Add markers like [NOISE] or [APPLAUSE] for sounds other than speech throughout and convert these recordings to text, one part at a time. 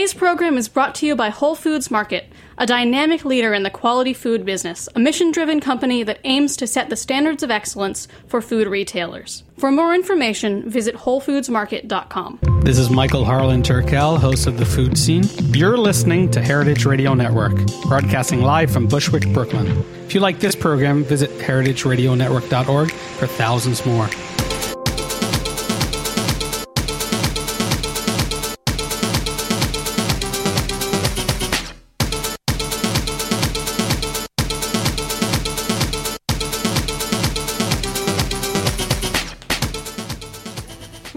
Today's program is brought to you by Whole Foods Market, a dynamic leader in the quality food business, a mission driven company that aims to set the standards of excellence for food retailers. For more information, visit WholeFoodsMarket.com. This is Michael Harlan Turkel, host of The Food Scene. You're listening to Heritage Radio Network, broadcasting live from Bushwick, Brooklyn. If you like this program, visit heritageradionetwork.org for thousands more.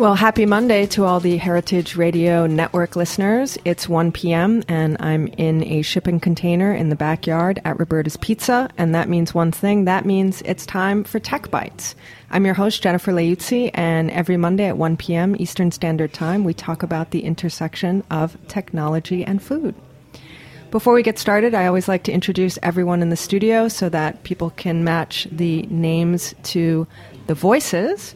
Well, happy Monday to all the Heritage Radio Network listeners. It's 1 p.m., and I'm in a shipping container in the backyard at Roberta's Pizza, and that means one thing that means it's time for Tech Bites. I'm your host, Jennifer Leuzzi, and every Monday at 1 p.m. Eastern Standard Time, we talk about the intersection of technology and food. Before we get started, I always like to introduce everyone in the studio so that people can match the names to the voices.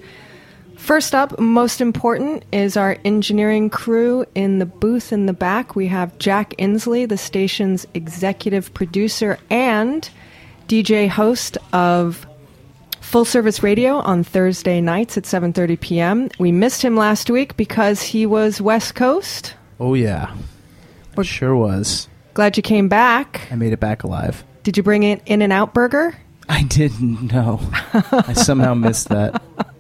First up, most important, is our engineering crew in the booth in the back. We have Jack Inslee, the station's executive producer and DJ host of Full Service Radio on Thursday nights at 7:30 p.m. We missed him last week because he was West Coast. Oh yeah, it sure was. Glad you came back. I made it back alive. Did you bring it In-N-Out burger? I didn't know. I somehow missed that. [LAUGHS]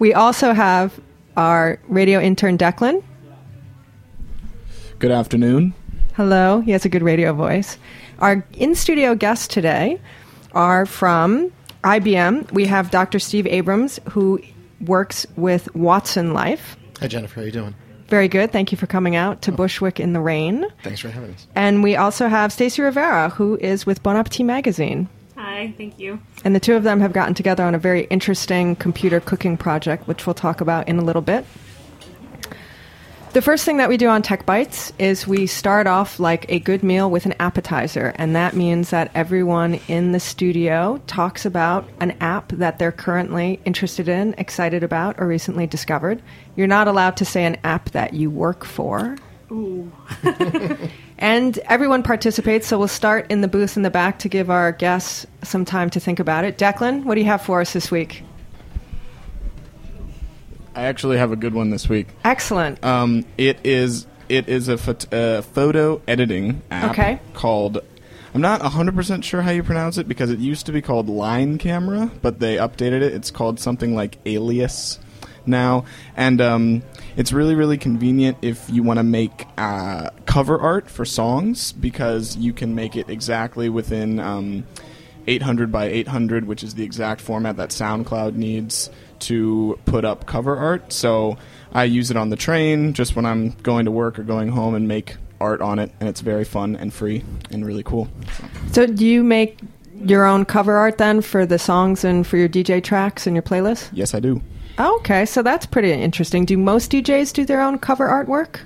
We also have our radio intern Declan. Good afternoon. Hello. He has a good radio voice. Our in studio guests today are from IBM. We have Dr. Steve Abrams, who works with Watson Life. Hi, Jennifer. How are you doing? Very good. Thank you for coming out to oh. Bushwick in the rain. Thanks for having us. And we also have Stacey Rivera, who is with Bon Appetit Magazine. Hi, thank you. And the two of them have gotten together on a very interesting computer cooking project, which we'll talk about in a little bit. The first thing that we do on Tech Bites is we start off like a good meal with an appetizer, and that means that everyone in the studio talks about an app that they're currently interested in, excited about, or recently discovered. You're not allowed to say an app that you work for. Ooh. [LAUGHS] [LAUGHS] And everyone participates, so we'll start in the booth in the back to give our guests some time to think about it. Declan, what do you have for us this week? I actually have a good one this week. Excellent. Um, it is it is a phot- uh, photo editing app Okay. called. I'm not 100% sure how you pronounce it because it used to be called Line Camera, but they updated it. It's called something like Alias now, and um, it's really really convenient if you want to make uh, cover art for songs because you can make it exactly within um, 800 by 800, which is the exact format that SoundCloud needs to put up cover art. So I use it on the train just when I'm going to work or going home and make art on it, and it's very fun and free and really cool. So, do you make your own cover art then for the songs and for your DJ tracks and your playlist? Yes, I do. Okay, so that's pretty interesting. Do most DJs do their own cover artwork?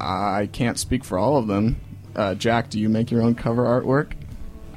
I can't speak for all of them. Uh, Jack, do you make your own cover artwork?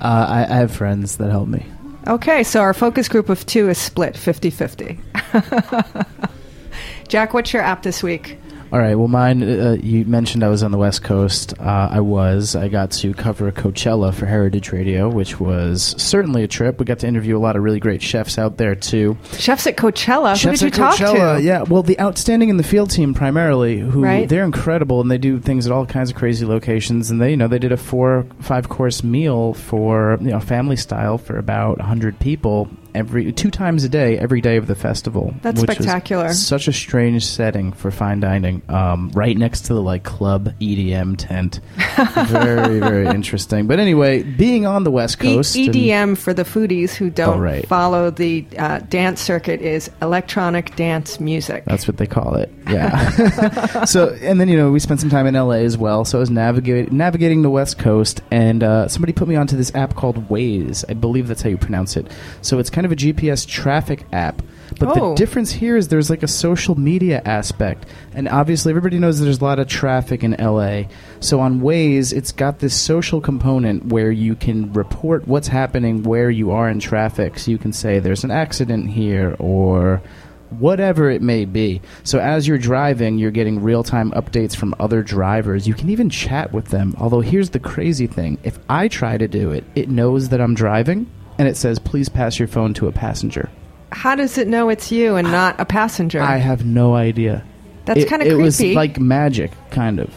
Uh, I, I have friends that help me. Okay, so our focus group of two is split 50 50. [LAUGHS] Jack, what's your app this week? All right. Well, mine. Uh, you mentioned I was on the West Coast. Uh, I was. I got to cover Coachella for Heritage Radio, which was certainly a trip. We got to interview a lot of really great chefs out there too. Chefs at Coachella. Chefs Who did you talk Coachella, to? yeah. Well, the outstanding in the field team primarily, who Right. they're incredible and they do things at all kinds of crazy locations. And they, you know, they did a four, five course meal for you know family style for about hundred people every two times a day, every day of the festival. That's spectacular. Such a strange setting for fine dining, um, right next to the like club EDM tent. [LAUGHS] very, very interesting. But anyway, being on the West E- Coast, and- EDM for the foodies who don't Oh, right. follow the uh, dance circuit is electronic dance music. That's what they call it. Yeah. [LAUGHS] so, and then you know we spent some time in LA as well. So I was navigate, navigating the West Coast, and uh, somebody put me onto this app called Waze. I believe that's how you pronounce it. So it's kind of a GPS traffic app. But Oh. the difference here is there's like a social media aspect, and obviously everybody knows there's a lot of traffic in LA. So on Waze, it's got this social component where you can report what's happening where you are in traffic. So you can say there's an accident here, or whatever it may be. So as you're driving, you're getting real time updates from other drivers. You can even chat with them. Although, here's the crazy thing if I try to do it, it knows that I'm driving and it says, please pass your phone to a passenger. How does it know it's you and not a passenger? I have no idea. That's kinda It was like magic, kind of.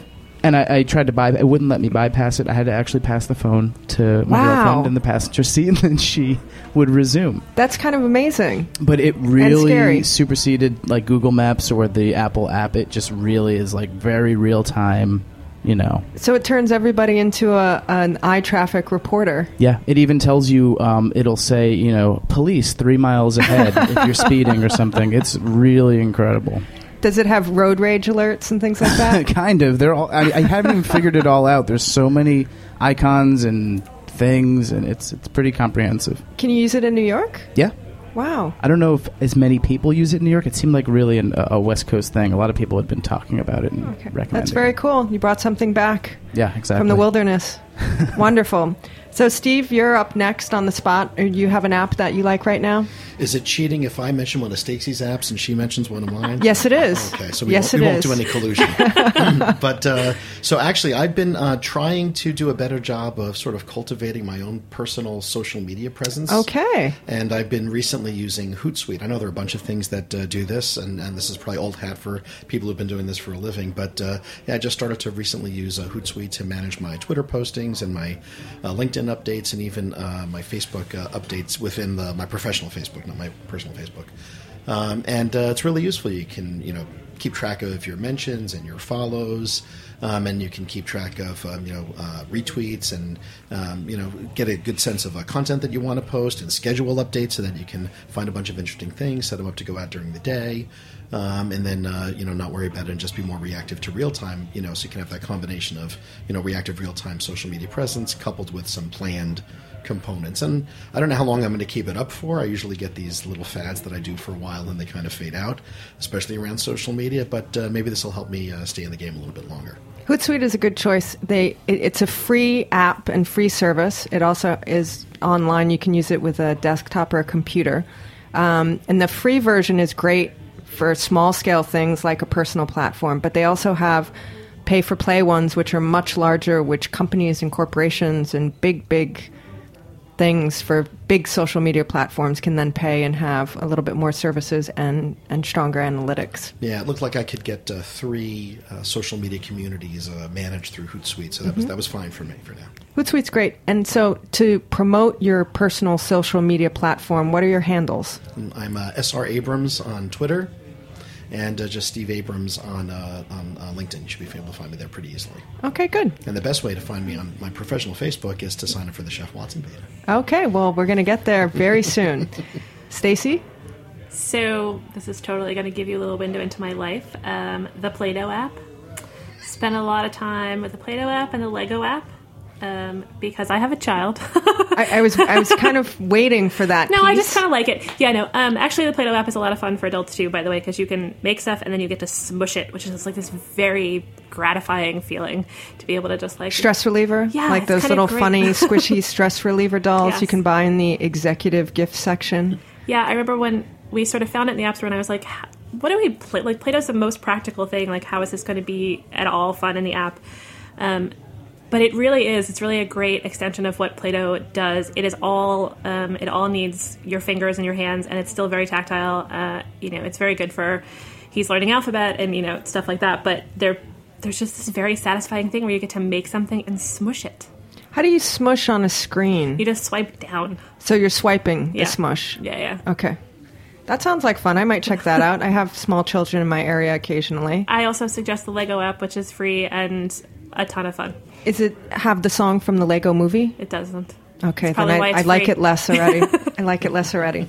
And I, I tried to buy. It wouldn't let me bypass it. I had to actually pass the phone to my Wow. girlfriend in the passenger [LAUGHS] seat, and then she would resume. That's kind of amazing. But it scary. really superseded like Google Maps or the Apple app. It just really is like very real time. You know, So it turns everybody into a, an eye traffic reporter. yeah. It even tells you. Um, it'll say, you know, police three miles ahead if you're [LAUGHS] speeding or something. It's really incredible. Does it have road rage alerts and things like that? [LAUGHS] kind of. They're all. I, I haven't even figured it all out. There's so many icons and things, and it's it's pretty comprehensive. Can you use it in New York? Yeah. Wow. I don't know if as many people use it in New York. It seemed like really an, a West Coast thing. A lot of people had been talking about it and Okay. recommending. That's very it. cool. You brought something back Yeah, exactly. from the wilderness. [LAUGHS] Wonderful. So, Steve, you're up next on the spot. Or You have an app that you like right now? Is it cheating if I mention one of Stacey's apps and she mentions one of mine? Yes, it is. Okay, so we, yes, won't, we won't do any collusion. [LAUGHS] [LAUGHS] but uh, so actually, I've been uh, trying to do a better job of sort of cultivating my own personal social media presence. Okay. And I've been recently using Hootsuite. I know there are a bunch of things that uh, do this, and, and this is probably old hat for people who've been doing this for a living. But uh, yeah, I just started to recently use uh, Hootsuite to manage my Twitter and my uh, LinkedIn updates, and even uh, my Facebook uh, updates within the, my professional Facebook, not my personal Facebook. Um, and uh, it's really useful. You can, you know, keep track of your mentions and your follows, um, and you can keep track of, um, you know, uh, retweets and, um, you know, get a good sense of uh, content that you want to post and schedule updates so that you can find a bunch of interesting things, set them up to go out during the day, um, and then, uh, you know, not worry about it and just be more reactive to real time, you know, so you can have that combination of, you know, reactive real time social media presence coupled with some planned components. And I don't know how long I'm going to keep it up for. I usually get these little fads that I do for a while and they kind of fade out, especially around social media. But uh, maybe this will help me uh, stay in the game a little bit longer. Hootsuite is a good choice. They it, it's a free app and free service. It also is online. You can use it with a desktop or a computer. Um, and the free version is great for small scale things like a personal platform. But they also have pay for play ones, which are much larger, which companies and corporations and big big things for big social media platforms can then pay and have a little bit more services and and stronger analytics. Yeah, it looked like I could get uh, three uh, social media communities uh, managed through Hootsuite, so that was that was fine for me for now. Hootsuite's great. And so to promote your personal social media platform, what are your handles? I'm uh, SR Abrams on Twitter, and uh, just Steve Abrams on uh, on uh, LinkedIn. You should be able to find me there pretty easily. Okay, good. And the best way to find me on my professional Facebook is to sign up for the Chef Watson beta. Okay, well, we're going to get there very soon. [LAUGHS] Stacey? So this is totally going to give you a little window into my life. Um, the Play-Doh app. Spent a lot of time with the Play-Doh app and the Lego app um, because I have a child. I, I was I was kind of [LAUGHS] waiting for that. No, I just kind of like it. Yeah, no. Um, actually, the Play-Doh app is a lot of fun for adults too. By the way, because you can make stuff and then you get to smush it, which is like this very gratifying feeling to be able to just like stress reliever. Yeah, like those little funny [LAUGHS] squishy stress reliever dolls Yes. you can buy in the executive gift section. Yeah, I remember when we sort of found it in the app store, and I was like, what do we play? Like Play-Doh's the most practical thing. Like how is this going to be at all fun in the app? Um, but it really is. It's really a great extension of what Play-Doh does. It is all. Um, it all needs your fingers and your hands, and it's still very tactile. Uh, you know, it's very good for. He's learning alphabet and you know stuff like that. But there, there's just this very satisfying thing where you get to make something and smush it. How do you smush on a screen? You just swipe down. So you're swiping Yeah. the smush. Yeah, yeah. Okay. That sounds like fun. I might check that out. I have small children in my area occasionally. I also suggest the Lego app, which is free and a ton of fun. Is it have the song from the Lego movie? It doesn't. Okay, then I, I like it less already. [LAUGHS] I like it less already.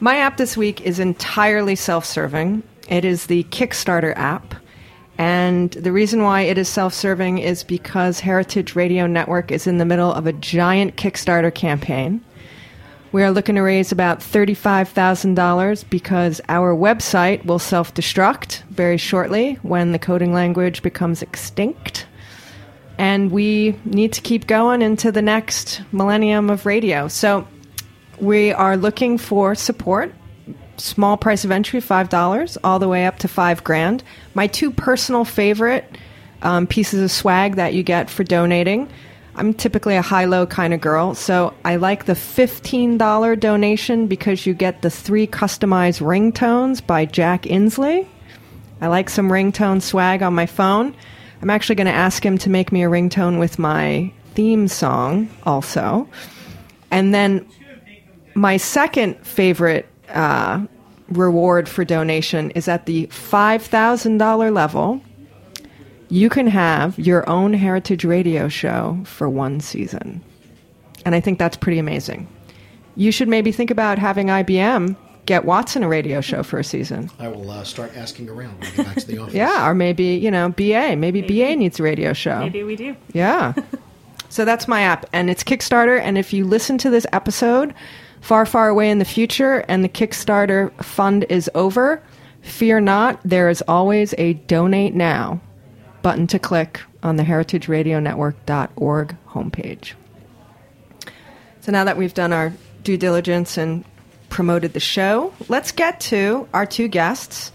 My app this week is entirely self serving. It is the Kickstarter app. And the reason why it is self serving is because Heritage Radio Network is in the middle of a giant Kickstarter campaign. We are looking to raise about $35,000 because our website will self destruct very shortly when the coding language becomes extinct and we need to keep going into the next millennium of radio. So we are looking for support. Small price of entry, five dollars, all the way up to five grand. My two personal favorite um, pieces of swag that you get for donating. I'm typically a high-low kind of girl, so I like the fifteen dollar donation because you get the three customized ringtones by Jack Inslee. I like some ringtone swag on my phone. I'm actually going to ask him to make me a ringtone with my theme song also. And then my second favorite uh, reward for donation is at the $5,000 level. You can have your own Heritage Radio show for one season. And I think that's pretty amazing. You should maybe think about having IBM get Watson a radio show for a season. I will uh, start asking around when I get back to the [LAUGHS] office. Yeah, or maybe, you know, BA. Maybe, BA needs a radio show. Maybe we do. Yeah. [LAUGHS] so that's my app, and it's Kickstarter. And if you listen to this episode far, far away in the future and the Kickstarter fund is over, fear not, there is always a donate now button to click on the heritageradionetwork.org homepage. So now that we've done our due diligence and promoted the show, let's get to our two guests.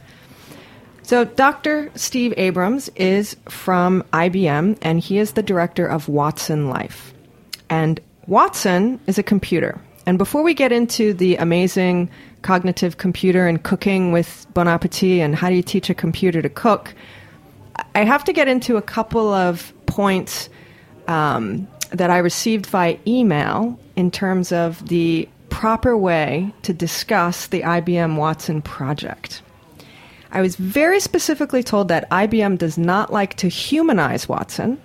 So, Dr. Steve Abrams is from IBM, and he is the director of Watson Life. And Watson is a computer. And before we get into the amazing cognitive computer and cooking with Bon Appetit and how do you teach a computer to cook, I have to get into a couple of points um, that I received via email in terms of the proper way to discuss the IBM Watson project. I was very specifically told that IBM does not like to humanize Watson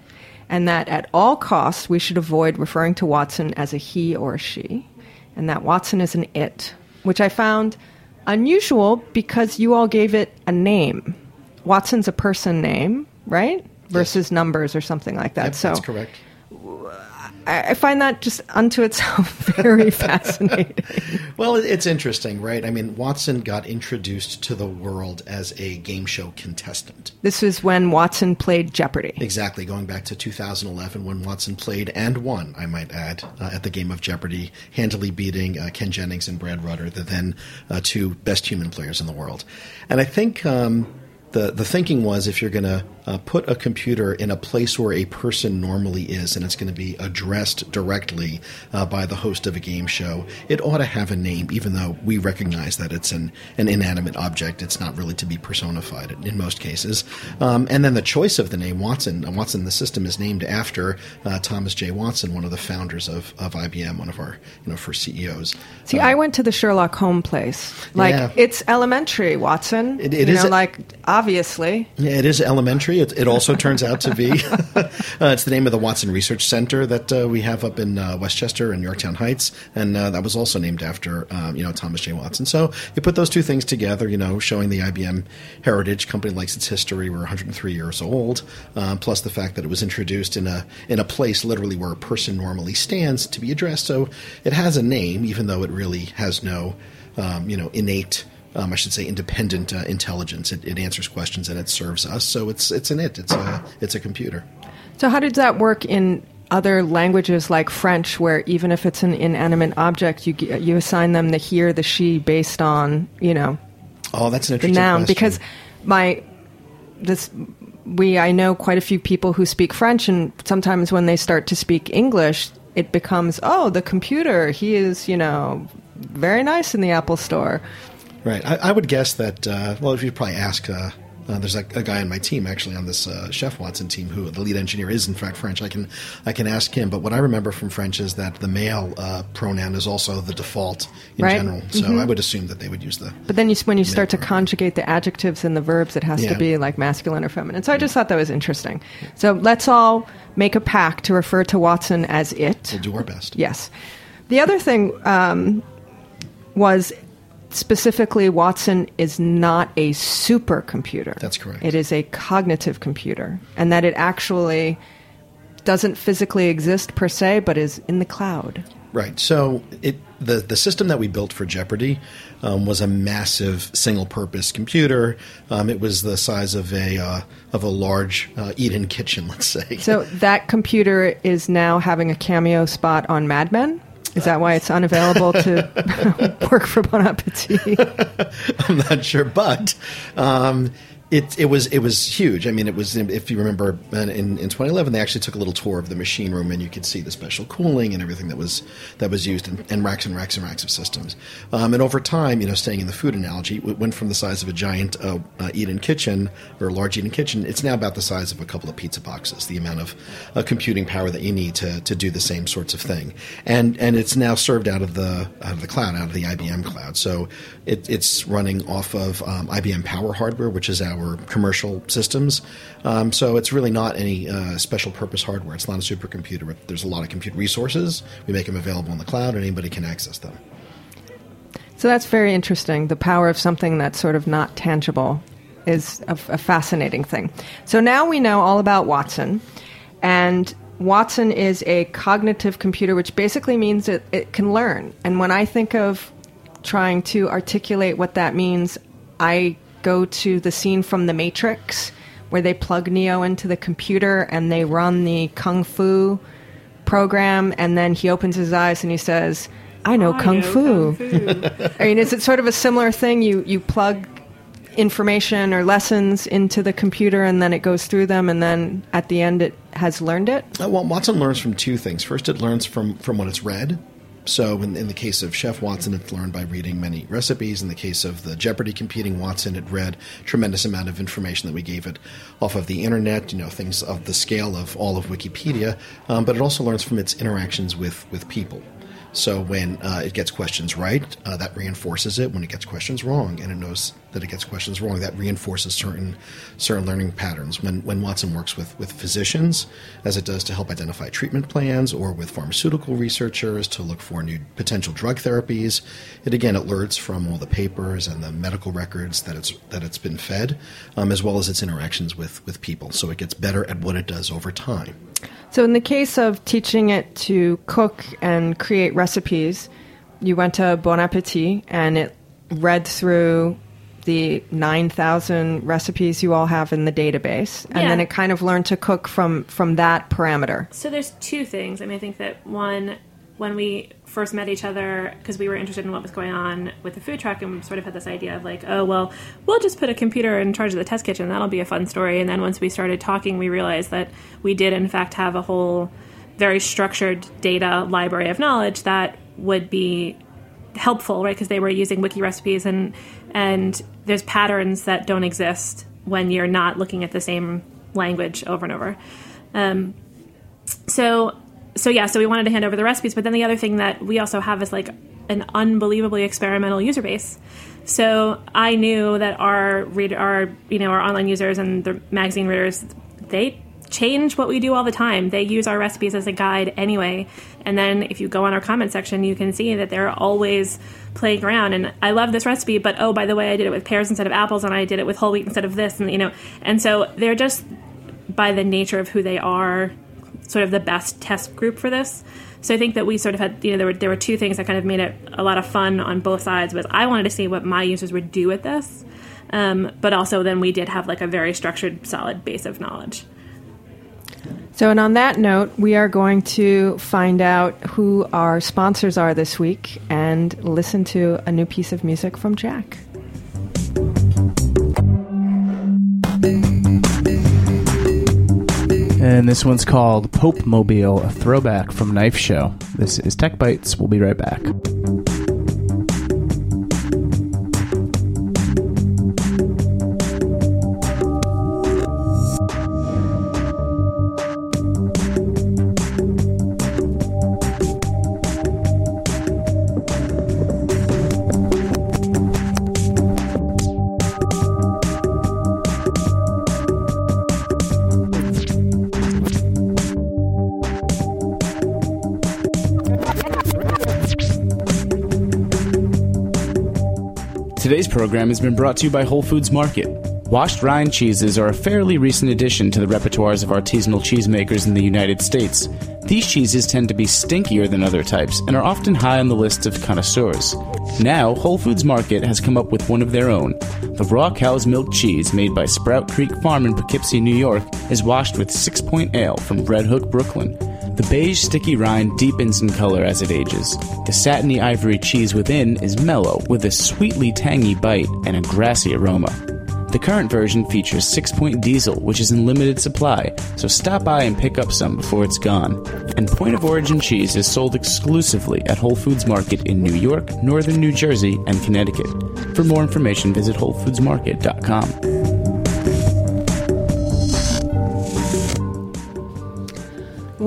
and that at all costs we should avoid referring to Watson as a he or a she, and that Watson is an it, which I found unusual because you all gave it a name. Watson's a person name, right? Versus numbers or something like that. Yep, so that's correct. I, find that just unto itself [LAUGHS] very [LAUGHS] fascinating. Well, it's interesting, right? I mean, Watson got introduced to the world as a game show contestant. This was when Watson played Jeopardy. Exactly, going back to 2011 when Watson played and won, I might add, uh, at the game of Jeopardy, handily beating uh, Ken Jennings and Brad Rutter, the then uh, two best human players in the world. And I think um, the the thinking was if you're going to uh, put a computer in a place where a person normally is, and it's going to be addressed directly uh, by the host of a game show, it ought to have a name, even though we recognize that it's an, an inanimate object. It's not really to be personified in, in most cases. Um, and then the choice of the name Watson, uh, Watson, the system is named after uh, Thomas J. Watson, one of the founders of, of IBM, one of our you know first CEOs. See, I went to the Sherlock Holmes place. Like, Yeah. it's elementary, Watson. It- it you is know, a- like, obviously. Yeah, it is elementary. It, it also turns out to be. [LAUGHS] uh, it's the name of the Watson Research Center that uh, we have up in uh, Westchester and Yorktown Heights, and uh, that was also named after um, you know Thomas J. Watson. So you put those two things together, you know, showing the IBM heritage. Company likes its history. We're 103 years old, uh, plus the fact that it was introduced in a in a place literally where a person normally stands to be addressed. So it has a name, even though it really has no um, you know innate um, I should say, independent uh, intelligence. It, it answers questions and it serves us. So it's it's an it. It's a it's a computer. So, how does that work in other languages like French, where even if it's an inanimate object, you, you assign them the he or the she based on, you know, Oh, that's an interesting the noun question. because my this we I know quite a few people who speak French, and sometimes when they start to speak English, it becomes oh the computer. He is you know very nice in the Apple Store. Right. I, I would guess that. Uh, well, if you probably ask, uh, uh, there's a, a guy on my team actually on this uh, Chef Watson team who the lead engineer is in fact French. I can I can ask him. But what I remember from French is that the male uh, pronoun is also the default in Right. general. So I would assume that they would use the. But then you, when you start to conjugate the adjectives and the verbs, it has to be like masculine or feminine. So I just thought that was interesting. So let's all make a pact to refer to Watson as it. We'll do our best. Yes. The other thing um, was specifically Watson is not a supercomputer. That's correct. It is a cognitive computer, and that it actually doesn't physically exist per se, but is in the cloud. Right. So it the the system that we built for Jeopardy um, was a massive single-purpose computer. Um, it was the size of a uh, of a large uh, eat-in kitchen, [LAUGHS] let's say. So that computer is now having a cameo spot on Mad Men. Is that why it's unavailable to [LAUGHS] work for Bon Appetit? I'm not sure, but um, it it was it was huge. I mean, it was if you remember in, in 2011 they actually took a little tour of the machine room and you could see the special cooling and everything that was that was used and, and racks and racks and racks of systems. Um, and over time, you know, staying in the food analogy, it went from the size of a giant uh, uh, eat-in kitchen or a large eat-in kitchen. It's now about the size of a couple of pizza boxes. The amount of uh, computing power that you need to to do the same sorts of thing, and and it's now served out of the out of the cloud, out of the IBM cloud. So it, it's running off of um, IBM Power hardware, which is our commercial systems. Um, so it's really not any uh, special purpose hardware. It's not a supercomputer. But there's a lot of compute resources. We make them available in the cloud, and anybody can access them. So that's very interesting. The power of something that's sort of not tangible is a, a fascinating thing. So now we know all about Watson, and Watson is a cognitive computer, which basically means that it can learn. And when I think of trying to articulate what that means, I go to the scene from The Matrix where they plug Neo into the computer and they run the kung fu program, and then he opens his eyes and he says, "I know I kung know fu." kung [LAUGHS] fu. I mean, is it sort of a similar thing? You you plug information or lessons into the computer, and then it goes through them, and then at the end, it has learned it. Uh, well, Watson learns from two things. First, it learns from, from what it's read. So, in, in the case of Chef Watson, it learned by reading many recipes. In the case of the Jeopardy competing Watson, it read tremendous amount of information that we gave it off of the internet. You know, things of the scale of all of Wikipedia. Um, but it also learns from its interactions with with people. So when uh, it gets questions right, uh, that reinforces it. When it gets questions wrong, and it knows that it gets questions wrong, that reinforces certain certain learning patterns. When when Watson works with with physicians, as it does to help identify treatment plans, or with pharmaceutical researchers to look for new potential drug therapies, it again alerts from all the papers and the medical records that it's that it's been fed, um, as well as its interactions with with people. So it gets better at what it does over time. So, in the case of teaching it to cook and create recipes, you went to Bon Appetit and it read through the 9,000 recipes you all have in the database, and Yeah. then it kind of learned to cook from from that parameter. So there's two things. I mean, I think that one, when we first met each other, because we were interested in what was going on with the food truck, and we sort of had this idea of like, oh well, we'll just put a computer in charge of the test kitchen. That'll be a fun story. And then once we started talking, we realized that we did in fact have a whole very structured data library of knowledge that would be helpful, right? Because they were using wiki recipes and and there's patterns that don't exist when you're not looking at the same language over and over. Um, so so yeah, so we wanted to hand over the recipes, but then the other thing that we also have is like an unbelievably experimental user base. So I knew that our read our you know our online users and the magazine readers they change what we do all the time. They use our recipes as a guide anyway. And then if you go on our comment section, you can see that they're always playing around. And I love this recipe, but oh, by the way, I did it with pears instead of apples, and I did it with whole wheat instead of this, and you know. And so they're just by the nature of who they are, sort of the best test group for this. So I think that we sort of had, you know, there were there were two things that kind of made it a lot of fun on both sides. Was I wanted to see what my users would do with this, um, but also then we did have like a very structured, solid base of knowledge. So, and on that note, we are going to find out who our sponsors are this week and listen to a new piece of music from Jack. And this one's called Pope Mobile, a throwback from Knife Show. This is Tech Bites. We'll be right back. Program has been brought to you by Whole Foods Market. Washed rind cheeses are a fairly recent addition to the repertoires of artisanal cheesemakers in the United States. These cheeses tend to be stinkier than other types and are often high on the lists of connoisseurs. Now, Whole Foods Market has come up with one of their own. The raw cow's milk cheese made by Sprout Creek Farm in Poughkeepsie, New York, is washed with Sixpoint Ale from Red Hook, Brooklyn. The beige sticky rind deepens in color as it ages. The satiny ivory cheese within is mellow, with a sweetly tangy bite and a grassy aroma. The current version features 6 point diesel, which is in limited supply, so stop by and pick up some before it's gone. And point of origin cheese is sold exclusively at Whole Foods Market in New York, Northern New Jersey, and Connecticut. For more information, visit WholeFoodsMarket.com.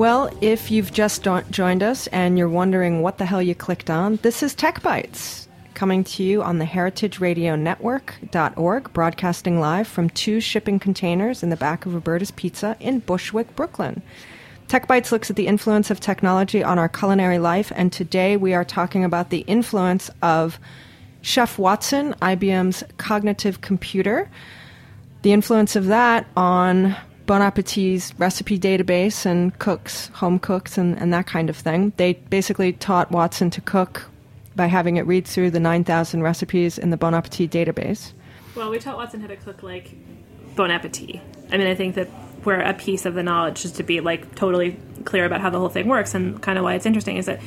Well, if you've just joined us and you're wondering what the hell you clicked on, this is Tech Bites coming to you on the heritageradionetwork.org, broadcasting live from two shipping containers in the back of Roberta's Pizza in Bushwick, Brooklyn. Tech Bites looks at the influence of technology on our culinary life, and today we are talking about the influence of Chef Watson, IBM's cognitive computer, the influence of that on Bon Appetit's recipe database and cooks, home cooks, and, and that kind of thing. They basically taught Watson to cook by having it read through the 9,000 recipes in the Bon Appetit database. Well, we taught Watson how to cook like Bon Appetit. I mean, I think that where a piece of the knowledge is to be like totally clear about how the whole thing works, and kind of why it's interesting is that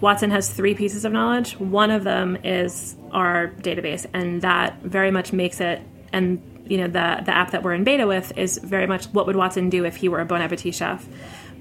Watson has three pieces of knowledge. One of them is our database, and that very much makes it and you know the the app that we're in beta with is very much what would Watson do if he were a Bon Appetit chef.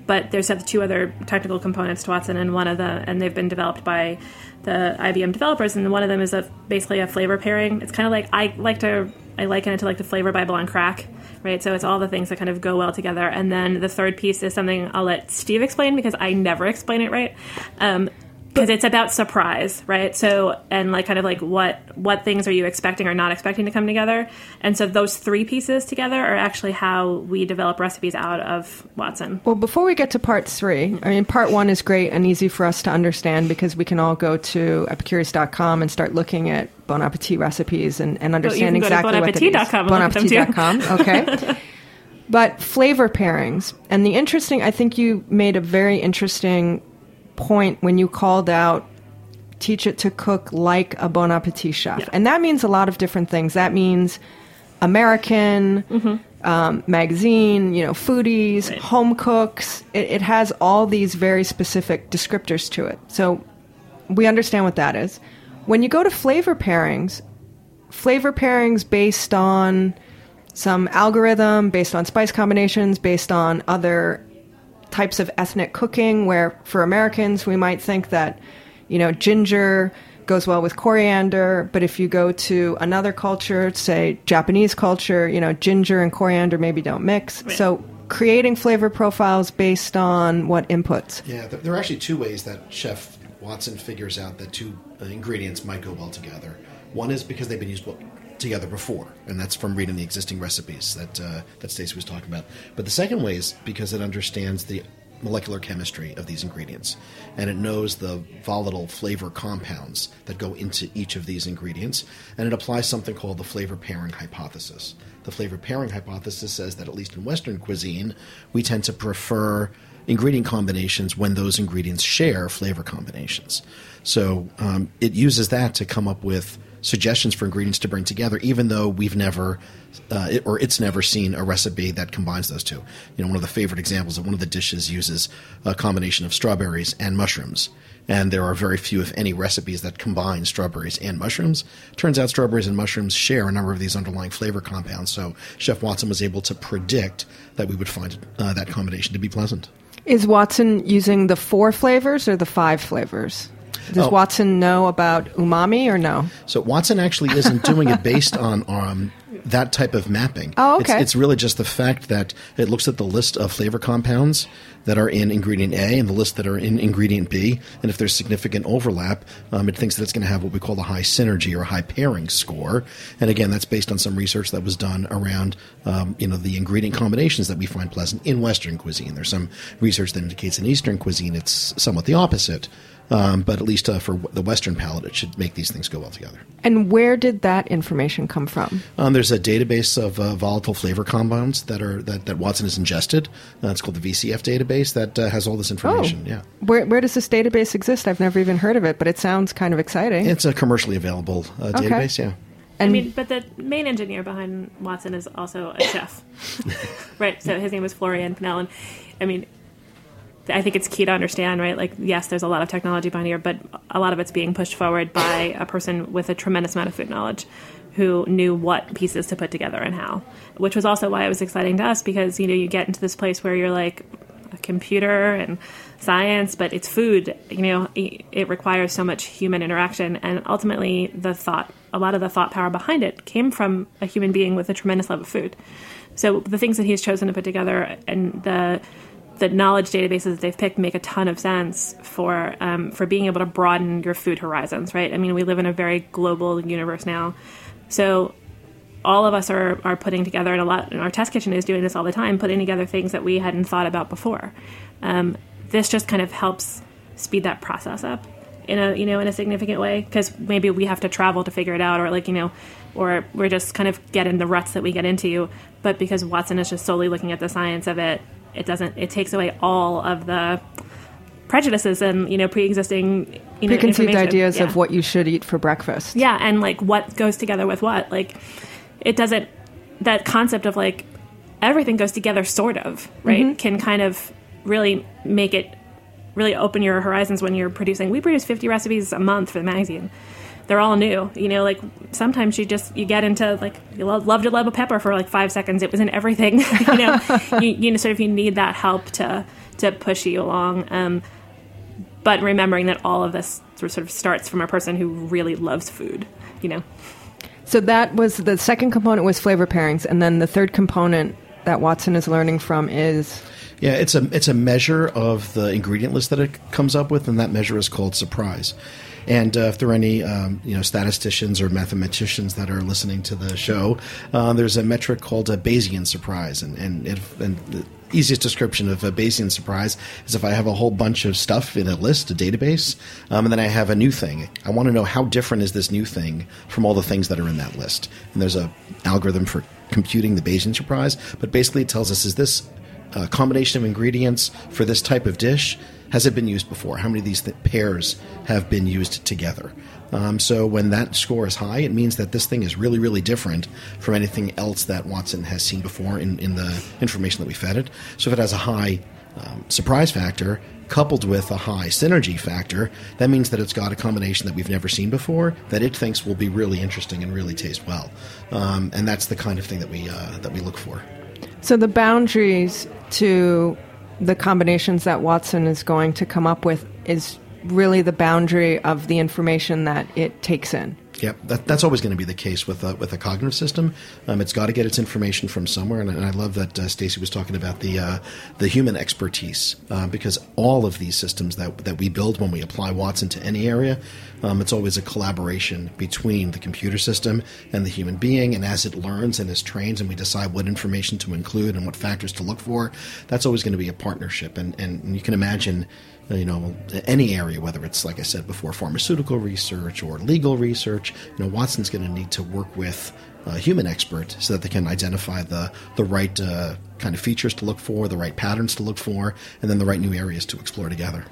But there's two other technical components to Watson, and one of the and they've been developed by the IBM developers, and one of them is a basically a flavor pairing. It's kind of like I like to I liken it to like the flavor Bible on crack, right? So it's all the things that kind of go well together. And then the third piece is something I'll let Steve explain because I never explain it right. Um, because it's about surprise, right? So and like kind of like what what things are you expecting or not expecting to come together, and so those three pieces together are actually how we develop recipes out of Watson. Well, before we get to part three, I mean, part one is great and easy for us to understand because we can all go to epicurious.com and start looking at Bon Appetit recipes and, and understand exactly what it is. Bonappetit.com. [LAUGHS] okay. but flavor pairings and the interesting, I think you made a very interesting point when you called out teach it to cook like a bon appetit chef. Yeah. And that means a lot of different things. That means American, Mm-hmm. um, magazine, you know, foodies, Right. home cooks. It, it has all these very specific descriptors to it. So we understand what that is. When you go to flavor pairings, flavor pairings based on some algorithm, based on spice combinations, based on other types of ethnic cooking where for Americans we might think that you know ginger goes well with coriander but if you go to another culture say Japanese culture you know ginger and coriander maybe don't mix Right. so creating flavor profiles based on what inputs Yeah, there are actually two ways that Chef Watson figures out that two uh, ingredients might go well together. One is because they've been used well together before, and that's from reading the existing recipes that uh, that Stacey was talking about. But the second way is because it understands the molecular chemistry of these ingredients, and it knows the volatile flavor compounds that go into each of these ingredients, and it applies something called the flavor pairing hypothesis. The flavor pairing hypothesis says that at least in Western cuisine, we tend to prefer ingredient combinations when those ingredients share flavor combinations. So um, it uses that to come up with suggestions for ingredients to bring together, even though we've never, uh, it, or it's never seen a recipe that combines those two. You know, one of the favorite examples of one of the dishes uses a combination of strawberries and mushrooms. and there are very few, if any, recipes that combine strawberries and mushrooms. Turns out strawberries and mushrooms share a number of these underlying flavor compounds, so Chef Watson was able to predict that we would find uh, that combination to be pleasant. Is Watson using the four flavors or the five flavors? Does Oh. Watson know about umami or no? So Watson actually isn't doing it based on um, that type of mapping. Oh, okay. It's, it's really just the fact that it looks at the list of flavor compounds that are in ingredient A and the list that are in ingredient B, and if there's significant overlap, um, it thinks that it's going to have what we call a high synergy or a high pairing score. And again, that's based on some research that was done around um, you know the ingredient combinations that we find pleasant in Western cuisine. There's some research that indicates in Eastern cuisine it's somewhat the opposite. Um, but at least uh, for the Western palate, it should make these things go well together. And where did that information come from? Um, there's a database of uh, volatile flavor compounds that are that, that Watson has ingested. Uh, it's called the VCF database that uh, has all this information. Oh. Yeah, Where, where does this database exist? I've never even heard of it, but it sounds kind of exciting. it's a commercially available uh, Okay. database. Yeah. I mean, but the main engineer behind Watson is also a chef, [LAUGHS] right? So his name is Florian Pinel, and I mean, I think it's key to understand, right? Like, yes, there's a lot of technology behind here, but a lot of it's being pushed forward by a person with a tremendous amount of food knowledge who knew what pieces to put together and how, which was also why it was exciting to us because, you know, you get into this place where you're like a computer and science, but it's food, you know, it requires so much human interaction. And ultimately, the thought, a lot of the thought power behind it came from a human being with a tremendous love of food. So the things that he's chosen to put together and the the knowledge databases that they've picked make a ton of sense for um, for being able to broaden your food horizons, right? I mean, we live in a very global universe now, so all of us are are putting together, and a lot. And our test kitchen is doing this all the time, putting together things that we hadn't thought about before. Um, this just kind of helps speed that process up in a you know in a significant way because maybe we have to travel to figure it out, or like you know, or we're just kind of get in the ruts that we get into. But because Watson is just solely looking at the science of it, it doesn't. It takes away all of the prejudices and you know pre-existing you know Preconceived ideas Yeah. of what you should eat for breakfast. Yeah, and like what goes together with what. Like it doesn't that concept of like everything goes together sort of, right? Mm-hmm. Can kind of really make it really open your horizons when you're producing. We produce 50 recipes a month for the magazine. They're all new, you know. Like sometimes you just you get into like you lo- loved a love of pepper for like five seconds. It was in everything, [LAUGHS] you know. [LAUGHS] you, you know, sort of you need that help to to push you along. Um, but remembering that all of this sort of starts from a person who really loves food, you know. So that was the second component was flavor pairings, and then the third component that Watson is learning from is Yeah, it's a it's a measure of the ingredient list that it comes up with, and that measure is called surprise. And uh, if there are any um, you know statisticians or mathematicians that are listening to the show, uh, there's a metric called a Bayesian surprise, and and, if, and the easiest description of a Bayesian surprise is if I have a whole bunch of stuff in a list, a database, um, and then I have a new thing. I want to know how different is this new thing from all the things that are in that list. And there's a algorithm for computing the Bayesian surprise, but basically it tells us is this uh, combination of ingredients for this type of dish? Has it been used before? How many of these th- pairs have been used together? Um, so when that score is high it means that this thing is really really different from anything else that watson has seen before in, in the information that we fed it. So if it has a high um, surprise factor coupled with a high synergy factor that means that it's got a combination that we've never seen before that it thinks will be really interesting and really taste well. Um, and that's the kind of thing that we uh, that we look for so the boundaries to the combinations that Watson is going to come up with is really the boundary of the information that it takes in. Yep, that, that's always going to be the case with a, with a cognitive system. Um, it's got to get its information from somewhere, and, and I love that uh, Stacey was talking about the uh, the human expertise uh, because all of these systems that that we build when we apply Watson to any area, um, it's always a collaboration between the computer system and the human being. And as it learns and is trained, and we decide what information to include and what factors to look for, that's always going to be a partnership. And and you can imagine you know, any area, whether it's like I said before, pharmaceutical research or legal research, you know, Watson's going to need to work with a human expert so that they can identify the the right uh, kind of features to look for, the right patterns to look for, and then the right new areas to explore together.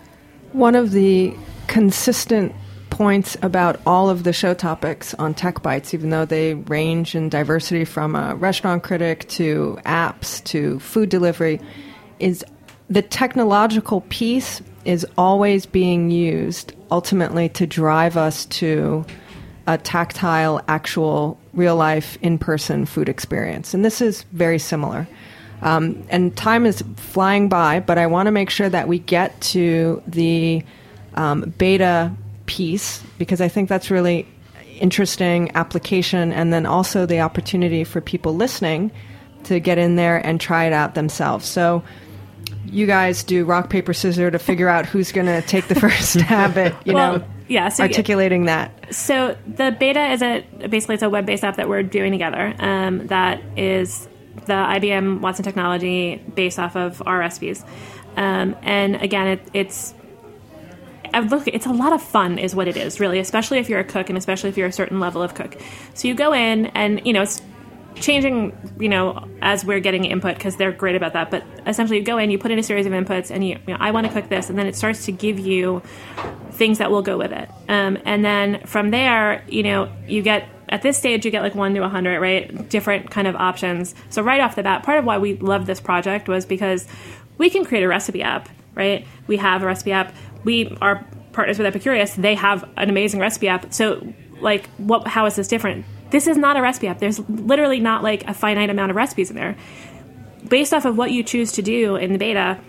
One of the consistent points about all of the show topics on Tech Bites, even though they range in diversity from a restaurant critic to apps to food delivery, is the technological piece is always being used ultimately to drive us to a tactile, actual, real life, in person food experience. And this is very similar. Um, and time is flying by, but I want to make sure that we get to the um, beta piece because I think that's really interesting application, and then also the opportunity for people listening to get in there and try it out themselves. So you guys do rock paper scissors to figure out who's going to take the first [LAUGHS] stab at you Well, know yeah, so- articulating that. So the beta is a basically it's a web-based app that we're doing together. Um, that is the IBM Watson technology based off of our recipes. Um, and again, it, it's I look, it's a lot of fun, is what it is, really, especially if you're a cook and especially if you're a certain level of cook. So you go in and you know it's changing, you know, as we're getting input because they're great about that. But essentially, you go in, you put in a series of inputs, and you, you know, I want to cook this, and then it starts to give you things that will go with it. Um, and then from there, you know, you get at this stage you get like one to a hundred, right? Different kind of options. So right off the bat, part of why we loved this project was because we can create a recipe app, right? We have a recipe app. We are partners with Epicurious. They have an amazing recipe app. So like, what? How is this different? This is not a recipe app. There's literally not like a finite amount of recipes in there. Based off of what you choose to do in the beta,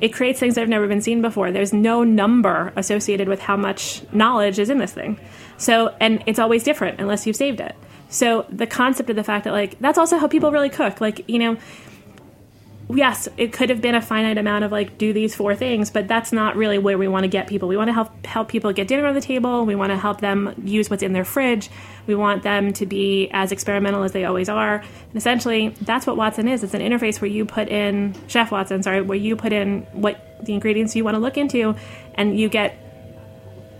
it creates things that have never been seen before. There's no number associated with how much knowledge is in this thing. So, and it's always different unless you've saved it. So, the concept of the fact that, like, that's also how people really cook. Like, you know, yes, it could have been a finite amount of like do these four things, but that's not really where we want to get people. We want to help help people get dinner on the table. We want to help them use what's in their fridge. We want them to be as experimental as they always are. And essentially, that's what Watson is. It's an interface where you put in Chef Watson, sorry, where you put in what the ingredients you want to look into, and you get,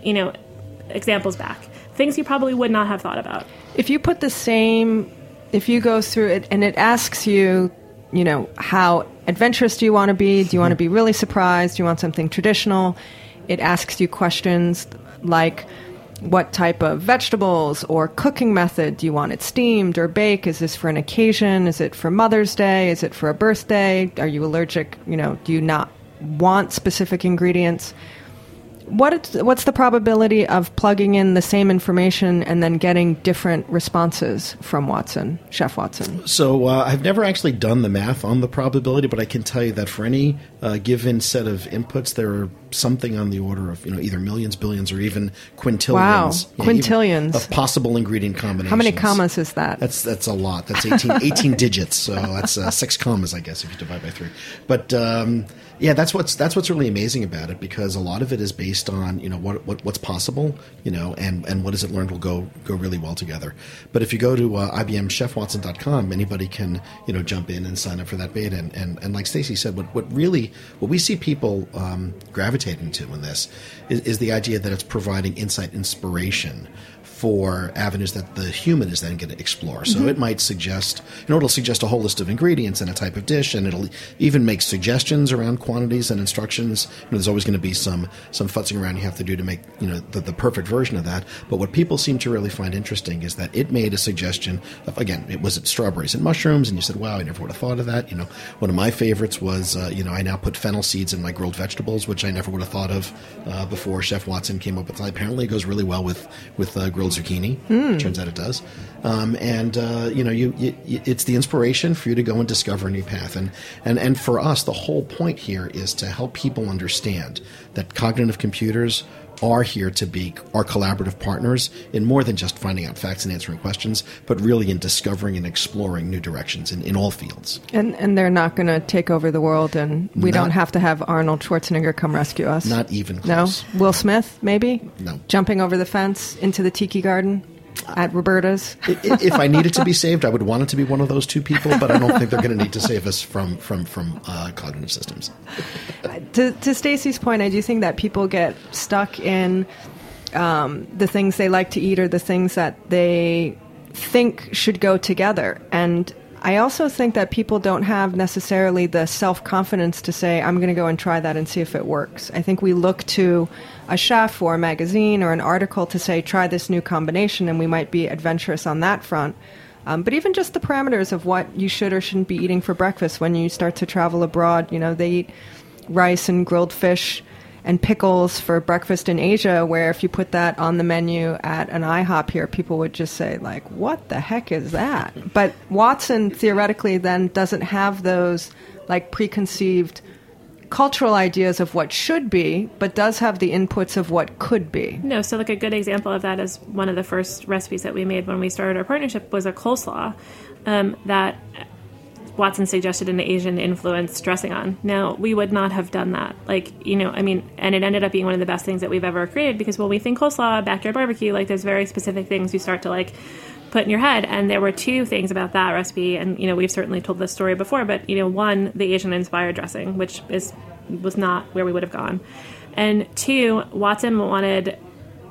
you know, examples back. Things you probably would not have thought about. If you put the same, if you go through it and it asks you, you know, how adventurous do you want to be? Do you want to be really surprised? Do you want something traditional? It asks you questions like, what type of vegetables or cooking method do you want it steamed or bake? Is this for an occasion? Is it for Mother's Day? Is it for a birthday? Are you allergic? You know, do you not want specific ingredients? What what's the probability of plugging in the same information and then getting different responses from Watson, Chef Watson? So uh, I've never actually done the math on the probability, but I can tell you that for any uh, given set of inputs, there are something on the order of you know either millions, billions, or even quintillions. Wow, quintillions. of possible ingredient combinations. How many commas is that? That's that's a lot. That's 18, [LAUGHS] 18 digits. So that's uh, six commas, I guess, if you divide by three. But um, yeah, that's what's that's what's really amazing about it because a lot of it is based on you know what, what what's possible, you know, and and what is it learned will go go really well together. But if you go to uh, IBMChefWatson.com, anybody can you know jump in and sign up for that beta. And and, and like Stacey said, what what really what we see people um, gravitating to in this is, is the idea that it's providing insight, inspiration for avenues that the human is then going to explore. So it might suggest, you know, it'll suggest a whole list of ingredients and a type of dish, and it'll even make suggestions around quantities and instructions. You know, there's always going to be some some futzing around you have to do to make you know the, the perfect version of that. But what people seem to really find interesting is that it made a suggestion of again, it was it strawberries and mushrooms, and you said, "Wow, I never would have thought of that." You know, one of my favorites was, uh, you know, I now put fennel seeds in my grilled vegetables, which I never would have thought of uh, before Chef Watson came up with. it. Apparently, it goes really well with with uh, grilled zucchini. Turns out it does. Um, and uh, you know, you, you- it's the inspiration for you to go and discover a new path. And and and for us, the whole point here is to help people understand that cognitive computers are here to be our collaborative partners in more than just finding out facts and answering questions, but really in discovering and exploring new directions in, in all fields. And and they're not going to take over the world, and we Not- don't have to have Arnold Schwarzenegger come rescue us. Not even no. Will Smith, maybe. No. Jumping over the fence into the tiki garden at Roberta's. If I needed to be saved, I would want it to be one of those two people, but I don't think they're going to need to save us from from from uh, cognitive systems. to to Stacey's point, I do think that people get stuck in um, the things they like to eat or the things that they think should go together. And I also think that people don't have necessarily the self confidence to say, I'm going to go and try that and see if it works. I think we look to a chef or a magazine or an article to say, try this new combination, and we might be adventurous on that front. Um, but even just the parameters of what you should or shouldn't be eating for breakfast when you start to travel abroad, you know, they eat rice and grilled fish and pickles for breakfast in Asia, where if you put that on the menu at an IHOP here, people would just say, like, what the heck is that? But Watson theoretically then doesn't have those like preconceived cultural ideas of what should be, but does have the inputs of what could be. No, so like a good example of that is one of the first recipes that we made when we started our partnership was a coleslaw um, that Watson suggested an Asian influence dressing on. Now, we would not have done that. Like, you know, I mean, and it ended up being one of the best things that we've ever created because when we think coleslaw, backyard barbecue, like there's very specific things you start to like put in your head. And there were two things about that recipe, and you know, we've certainly told this story before, but you know, one, the Asian inspired dressing, which is was not where we would have gone. And two, Watson wanted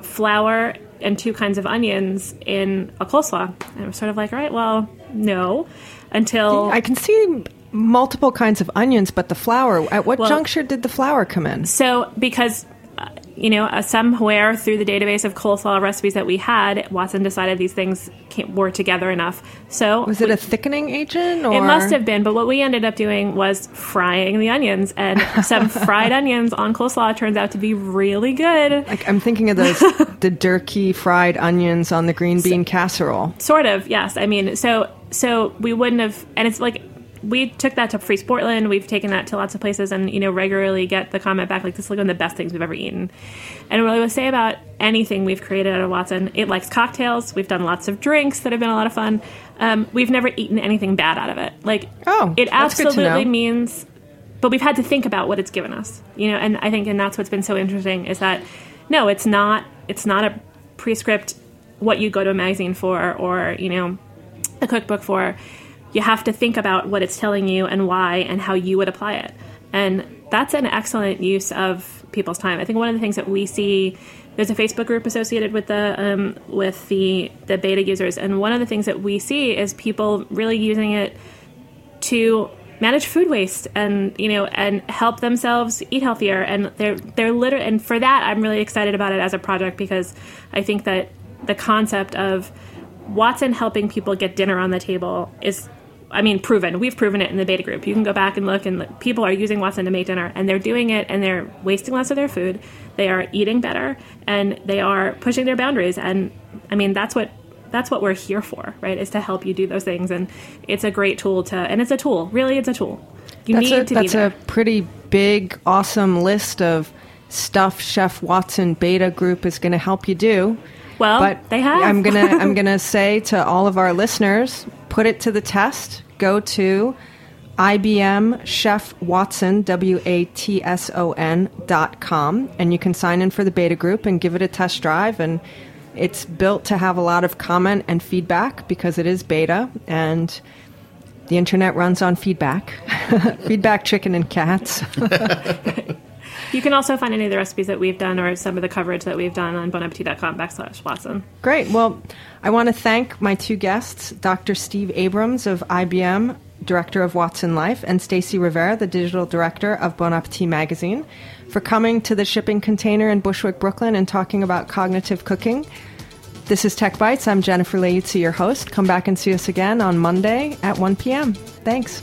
flour and two kinds of onions in a coleslaw. And I was sort of like, all right, well, no until I can see multiple kinds of onions, but the flour. At what well, juncture did the flour come in? So because. You know, uh, somewhere through the database of coleslaw recipes that we had, Watson decided these things came, were together enough. So was it we, a thickening agent? Or? It must have been. But what we ended up doing was frying the onions, and [LAUGHS] some fried onions on coleslaw turns out to be really good. Like I'm thinking of those the jerky fried onions on the green bean so, casserole. Sort of, yes. I mean, so so we wouldn't have, and it's like we took that to Feast Portland. We've taken that to lots of places, and you know regularly get the comment back like this is like one of the best things we've ever eaten. And what I would say about anything we've created at Watson, it likes cocktails. We've done lots of drinks that have been a lot of fun. Um, we've never eaten anything bad out of it. Like oh, it absolutely means, but we've had to think about what it's given us. You know, and I think and that's what's been so interesting is that no, it's not. It's not a prescript what you go to a magazine for, or you know a cookbook for, you have to think about what it's telling you and why and how you would apply it. And that's an excellent use of people's time. I think one of the things that we see there's a Facebook group associated with the um, with the the beta users, and one of the things that we see is people really using it to manage food waste and you know and help themselves eat healthier. And they're they're literally and for that I'm really excited about it as a project because I think that the concept of Watson helping people get dinner on the table is I mean, proven. We've proven it in the beta group. You can go back and look, and people are using Watson to make dinner, and they're doing it, and they're wasting less of their food. They are eating better, and they are pushing their boundaries. And I mean, that's what that's what we're here for, right? Is to help you do those things, and it's a great tool to. And it's a tool. Really, it's a tool. You that's need a, to that's a pretty big, awesome list of stuff Chef Watson Beta Group is going to help you do. Well, but they have. I'm gonna [LAUGHS] I'm gonna say to all of our listeners, put it to the test. Go to IBM Chef Watson W A T S O N dot com, and you can sign in for the beta group and give it a test drive. And it's built to have a lot of comment and feedback because it is beta and. The internet runs on feedback. [LAUGHS] feedback, chicken, and cats. [LAUGHS] You can also find any of the recipes that we've done or some of the coverage that we've done on bonappetit.com backslash Watson. Great. Well, I want to thank my two guests, Dr. Steve Abrams of IBM, Director of Watson Life, and Stacey Rivera, the Digital Director of Bon Appetit Magazine, for coming to the shipping container in Bushwick, Brooklyn, and talking about cognitive cooking. This is Tech Bites. I'm Jennifer Leuzzi, your host. Come back and see us again on Monday at 1 p.m. Thanks.